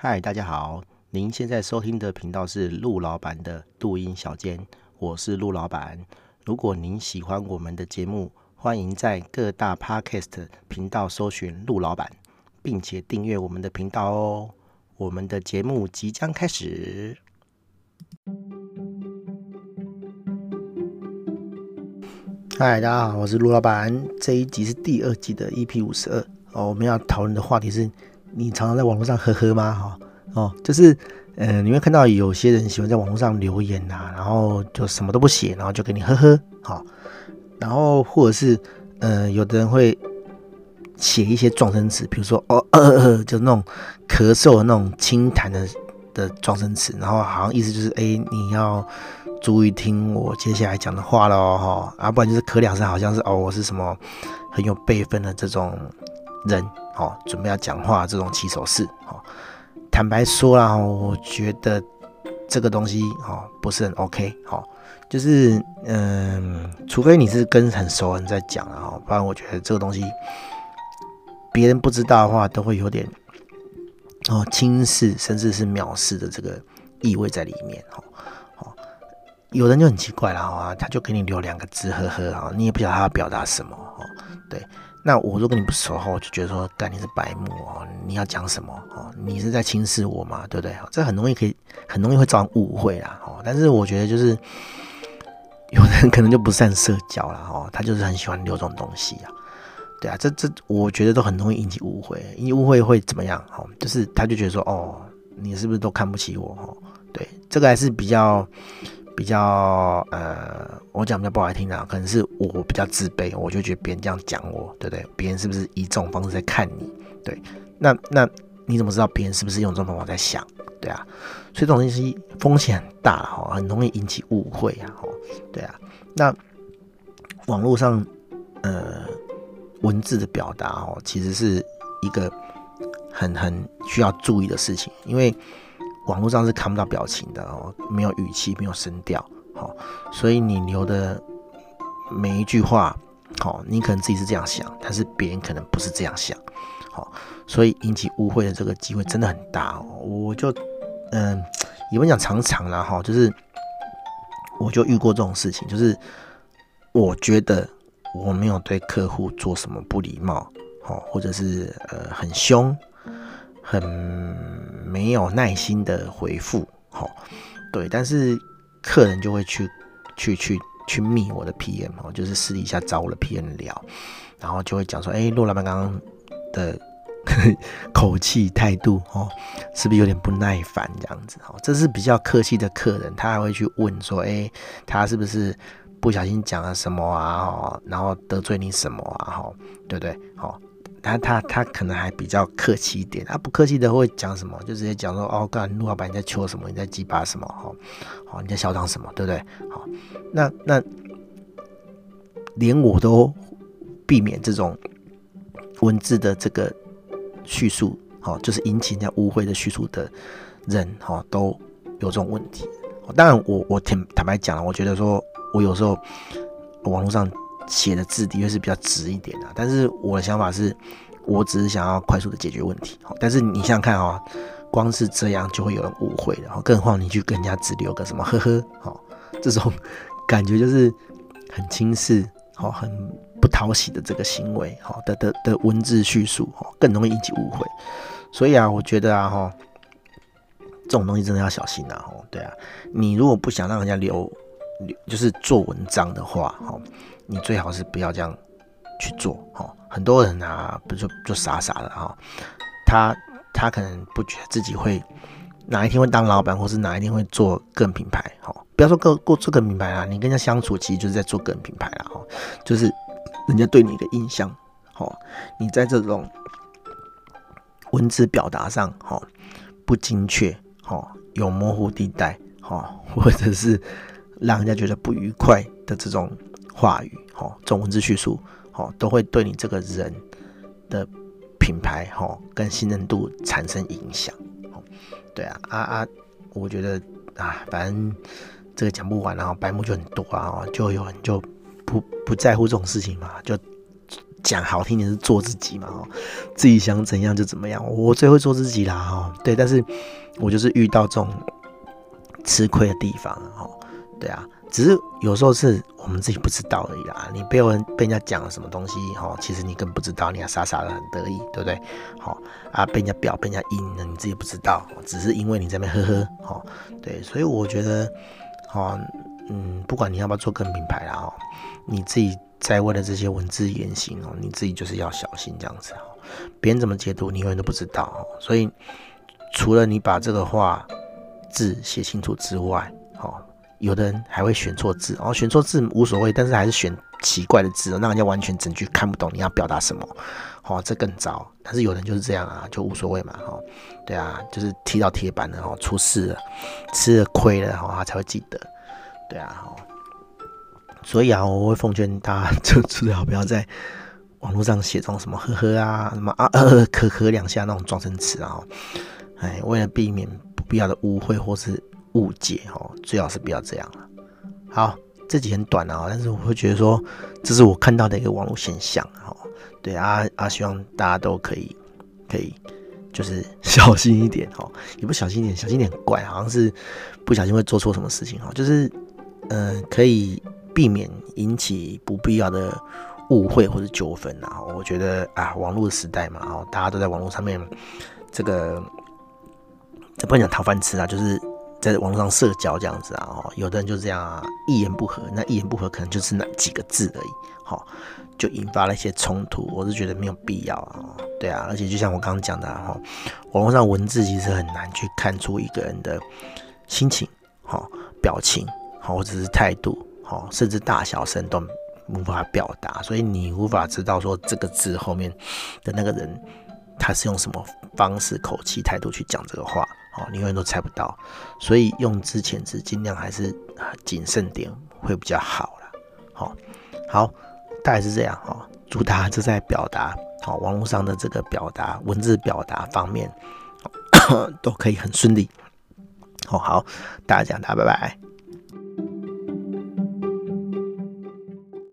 嗨，大家好，您现在收听的频道是陆老板的录音小间，我是陆老板。如果您喜欢我们的节目，欢迎在各大 Podcast 频道搜寻陆老板，并且订阅我们的频道哦。我们的节目即将开始。嗨，大家好，我是陆老板。这一集是第二季的 EP 五十二哦，我们要讨论的话题是。你常常在网络上呵呵吗？哈哦，就是，呃，你会看到有些人喜欢在网络上留言呐、然后就什么都不写，然后就给你呵呵，好，然后或者是，呃，有的人会写一些状声词，比如说哦呃呃，就那种咳嗽的那种轻弹的的状声词，然后好像意思就是，哎，你要注意听我接下来讲的话喽，哈，啊，不然就是咳两声，好像是哦，我是什么很有辈分的这种人。哦，准备要讲话这种起手式，哦，坦白说啦，我觉得这个东西哦不是很 OK，哦，就是嗯，除非你是跟很熟人在讲啊，哦，不然我觉得这个东西别人不知道的话，都会有点哦轻视甚至是藐视的这个意味在里面，哦哦，有人就很奇怪了，啊，他就给你留两个字，呵呵，啊，你也不晓得他要表达什么，对。那我如果跟你不熟的话，我就觉得说，干你是白目哦，你要讲什么哦？你是在轻视我嘛，对不对？这很容易可以，很容易会造成误会啦哦。但是我觉得就是，有的人可能就不善社交了哦，他就是很喜欢留这种东西啊。对啊，这这我觉得都很容易引起误会，因为误会会怎么样？哦，就是他就觉得说，哦，你是不是都看不起我？哦，对，这个还是比较。比较呃，我讲比较不好听的，可能是我比较自卑，我就觉得别人这样讲我，对不对？别人是不是以这种方式在看你？对，那那你怎么知道别人是不是用这种方法在想？对啊，所以这种东西风险很大哈，很容易引起误会啊，哈，对啊。那网络上呃文字的表达哦，其实是一个很很需要注意的事情，因为。网络上是看不到表情的哦，没有语气，没有声调，好，所以你留的每一句话，好，你可能自己是这样想，但是别人可能不是这样想，好，所以引起误会的这个机会真的很大哦。我就嗯，也不讲常常啦哈，就是我就遇过这种事情，就是我觉得我没有对客户做什么不礼貌，好，或者是呃很凶。很没有耐心的回复，好，对，但是客人就会去去去去密我的 PM 哦，就是私底下找我的 PM 聊，然后就会讲说，哎，陆老板刚刚的 口气态度哦，是不是有点不耐烦这样子？哦，这是比较客气的客人，他还会去问说，哎，他是不是不小心讲了什么啊？哦，然后得罪你什么啊？哈，对不对？好。他他他可能还比较客气一点，他不客气的会讲什么，就直接讲说哦，干陆老板你在求什么？你在鸡巴什么？好，好你在嚣张什么？对不对？好，那那连我都避免这种文字的这个叙述，好，就是引起人家误会的叙述的人，哈，都有这种问题。当然我，我我坦坦白讲了，我觉得说我有时候网络上。写的字的确是比较直一点的，但是我的想法是，我只是想要快速的解决问题。但是你想想看啊，光是这样就会有人误会的，更何况你去跟人家只留个什么呵呵，好，这种感觉就是很轻视，好，很不讨喜的这个行为，好的的的文字叙述，更容易引起误会。所以啊，我觉得啊，哈，这种东西真的要小心啊，哦，对啊，你如果不想让人家留，就是做文章的话，哈。你最好是不要这样去做，哈，很多人啊，不就就傻傻的哈，他他可能不觉得自己会哪一天会当老板，或是哪一天会做个人品牌，哈，不要说个过做个人品牌啦，你跟人家相处其实就是在做个人品牌啦，哈，就是人家对你的印象，哈，你在这种文字表达上，哈，不精确，哈，有模糊地带，哈，或者是让人家觉得不愉快的这种。话语，哈，这种文字叙述，哈，都会对你这个人的品牌，哈，跟信任度产生影响。对啊，啊啊，我觉得啊，反正这个讲不完，然后白目就很多啊，就有人就不不在乎这种事情嘛，就讲好听点是做自己嘛，哦，自己想怎样就怎么样，我最会做自己啦，哈，对，但是我就是遇到这种吃亏的地方，哈，对啊，只是有时候是我们自己不知道而已啦，你被人被人家讲了什么东西，哈，其实你更不知道，你还傻傻的很得意，对不对？好啊，被人家表被人家阴了，你自己不知道，只是因为你在那边呵呵，哈，对，所以我觉得，哈，嗯，不管你要不要做个人品牌啦，哦，你自己。在为了这些文字言行哦，你自己就是要小心这样子哦。别人怎么解读，你永远都不知道。所以，除了你把这个话字写清楚之外，哦，有的人还会选错字哦，选错字无所谓，但是还是选奇怪的字，让人家完全整句看不懂你要表达什么，哦，这更糟。但是有人就是这样啊，就无所谓嘛，哦，对啊，就是踢到铁板了哦，出事了，吃了亏了，哦，他才会记得，对啊，哦。所以啊，我会奉劝大家，就最好不要在网络上写这种什么呵呵啊、什么啊呃咳咳两下那种装声词啊。哎，为了避免不必要的误会或是误解哦，最好是不要这样了。好，这集很短啊，但是我会觉得说，这是我看到的一个网络现象哦。对啊啊，希望大家都可以可以就是 小心一点哦，也不小心一点，小心一点怪，好像是不小心会做错什么事情哦，就是嗯、可以。避免引起不必要的误会或者纠纷啊！我觉得啊，网络时代嘛，哦，大家都在网络上面，这个这不能讲讨饭吃啊，就是在网络上社交这样子啊。哦，有的人就这样啊，一言不合，那一言不合可能就是那几个字而已，好，就引发了一些冲突。我是觉得没有必要啊，对啊，而且就像我刚刚讲的哈，网络上文字其实很难去看出一个人的心情、好表情、好或者是态度。哦，甚至大小声都无法表达，所以你无法知道说这个字后面的那个人他是用什么方式、口气、态度去讲这个话，哦，你永远都猜不到。所以用之前词尽量还是谨慎点会比较好啦。好，好，大概是这样哈。祝大家就在表达好网络上的这个表达文字表达方面 都可以很顺利。好好，大家讲，大家拜拜。